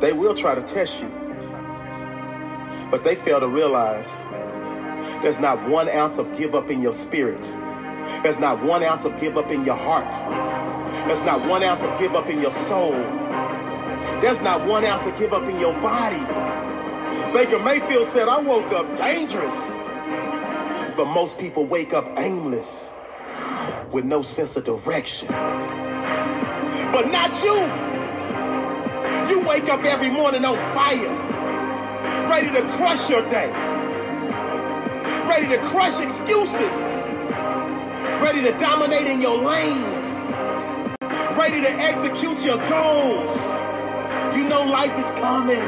They will try to test you, but they fail to realize there's not one ounce of give up in your spirit. There's not one ounce of give up in your heart. There's not one ounce of give up in your soul. There's not one ounce of give up in your body. Baker Mayfield said, I woke up dangerous. But most people wake up aimless with no sense of direction. But not you. You wake up every morning on fire, ready to crush your day, ready to crush excuses, ready to dominate in your lane, ready to execute your goals. You know life is coming.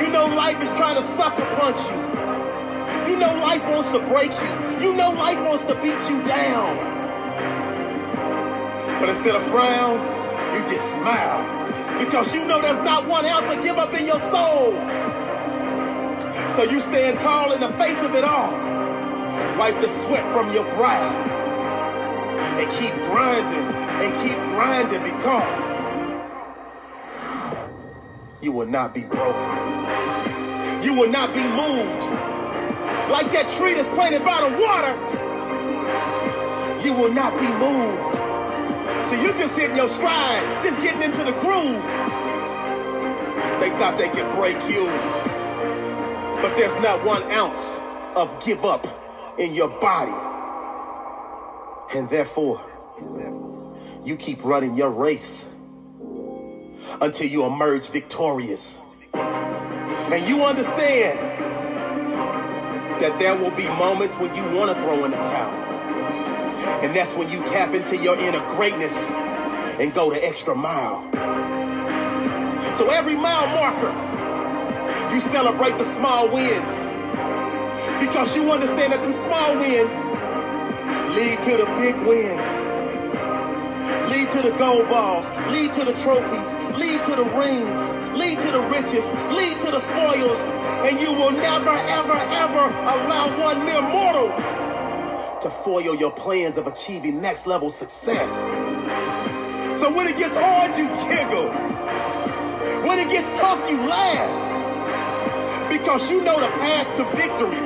You know life is trying to sucker punch you. You know life wants to break you. You know life wants to beat you down. But instead of frown, you just smile. Because you know there's not one ounce of give up in your soul. So you stand tall in the face of it all. Wipe the sweat from your brow. And keep grinding and keep grinding because you will not be broken. You will not be moved. Like that tree that's planted by the water, you will not be moved. You just hitting your stride, just getting into the groove. They thought they could break you. But there's not one ounce of give up in your body. And therefore, you keep running your race until you emerge victorious. And you understand that there will be moments when you want to throw in the towel. And that's when you tap into your inner greatness and go the extra mile. So every mile marker, you celebrate the small wins. Because you understand that the small wins lead to the big wins. Lead to the gold balls, lead to the trophies, lead to the rings, lead to the riches, lead to the spoils, and you will never, ever, ever allow one mere mortal to foil your plans of achieving next level success. So when it gets hard, you giggle. When it gets tough, you laugh. Because you know the path to victory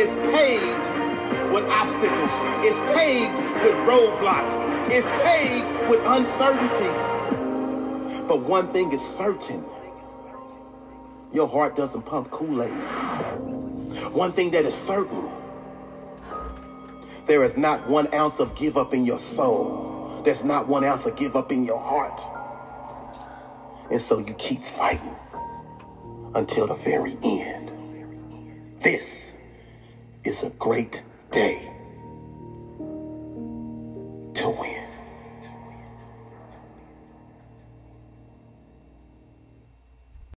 is paved with obstacles. It's paved with roadblocks. It's paved with uncertainties. But one thing is certain. Your heart doesn't pump Kool-Aid. One thing that is certain. There is not one ounce of give up in your soul. There's not one ounce of give up in your heart. And so you keep fighting until the very end. This is a great day.